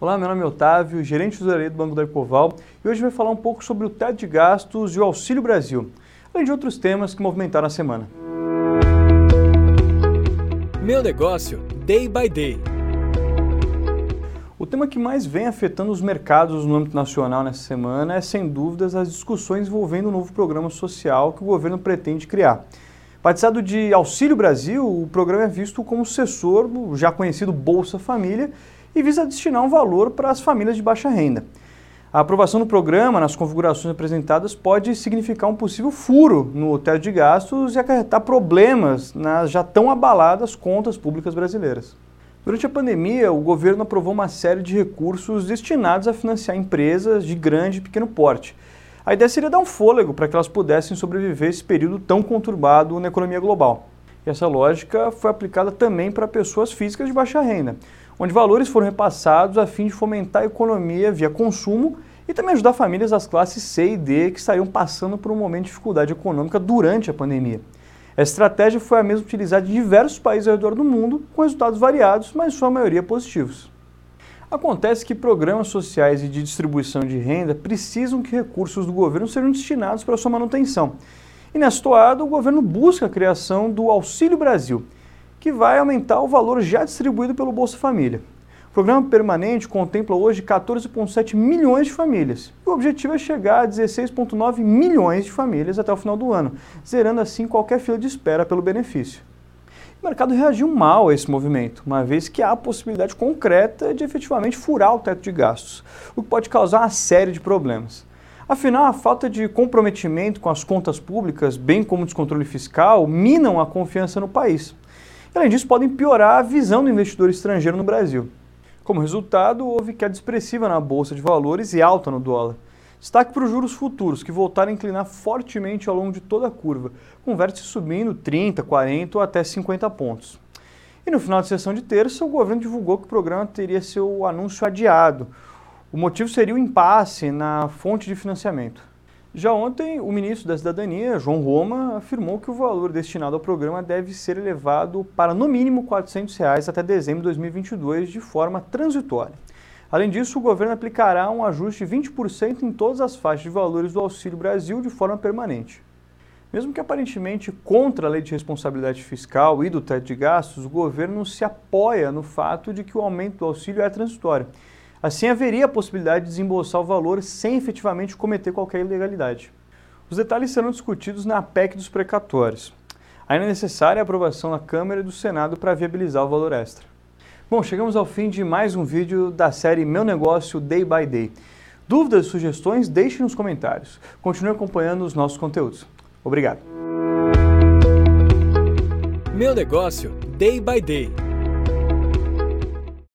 Olá, meu nome é Otávio, gerente de tesouraria do Banco da Ecoval, e hoje vai falar um pouco sobre o teto de gastos e o Auxílio Brasil, além de outros temas que movimentaram a semana. Meu negócio, day by day. O tema que mais vem afetando os mercados no âmbito nacional nessa semana é, sem dúvidas, as discussões envolvendo o novo programa social que o governo pretende criar. Batizado de Auxílio Brasil, o programa é visto como sucessor do já conhecido Bolsa Família e visa destinar um valor para as famílias de baixa renda. A aprovação do programa nas configurações apresentadas pode significar um possível furo no teto de gastos e acarretar problemas nas já tão abaladas contas públicas brasileiras. Durante a pandemia, o governo aprovou uma série de recursos destinados a financiar empresas de grande e pequeno porte. A ideia seria dar um fôlego para que elas pudessem sobreviver esse período tão conturbado na economia global. E essa lógica foi aplicada também para pessoas físicas de baixa renda, onde valores foram repassados a fim de fomentar a economia via consumo e também ajudar famílias das classes C e D que estariam passando por um momento de dificuldade econômica durante a pandemia. Essa estratégia foi a mesma utilizada em diversos países ao redor do mundo, com resultados variados, mas sua maioria positivos. Acontece que programas sociais e de distribuição de renda precisam que recursos do governo sejam destinados para sua manutenção. E nessa toada, o governo busca a criação do Auxílio Brasil, que vai aumentar o valor já distribuído pelo Bolsa Família. O programa permanente contempla hoje 14,7 milhões de famílias. E o objetivo é chegar a 16,9 milhões de famílias até o final do ano, zerando assim qualquer fila de espera pelo benefício. O mercado reagiu mal a esse movimento, uma vez que há a possibilidade concreta de efetivamente furar o teto de gastos, o que pode causar uma série de problemas. Afinal, a falta de comprometimento com as contas públicas, bem como o descontrole fiscal, minam a confiança no país. Além disso, podem piorar a visão do investidor estrangeiro no Brasil. Como resultado, houve queda expressiva na bolsa de valores e alta no dólar. Destaque para os juros futuros, que voltaram a inclinar fortemente ao longo de toda a curva, com vértice subindo 30, 40 ou até 50 pontos. E no final de sessão de terça, o governo divulgou que o programa teria seu anúncio adiado. O motivo seria o impasse na fonte de financiamento. Já ontem, o ministro da Cidadania, João Roma, afirmou que o valor destinado ao programa deve ser elevado para no mínimo 400 reais até dezembro de 2022 de forma transitória. Além disso, o governo aplicará um ajuste de 20% em todas as faixas de valores do Auxílio Brasil de forma permanente. Mesmo que aparentemente contra a lei de responsabilidade fiscal e do teto de gastos, o governo se apoia no fato de que o aumento do auxílio é transitório Assim, haveria a possibilidade de desembolsar o valor sem efetivamente cometer qualquer ilegalidade. Os detalhes serão discutidos na PEC dos precatórios. Ainda é necessária a aprovação da Câmara e do Senado para viabilizar o valor extra. Bom, chegamos ao fim de mais um vídeo da série Meu Negócio Day by Day. Dúvidas e sugestões, deixe nos comentários. Continue acompanhando os nossos conteúdos. Obrigado. Meu Negócio Day by Day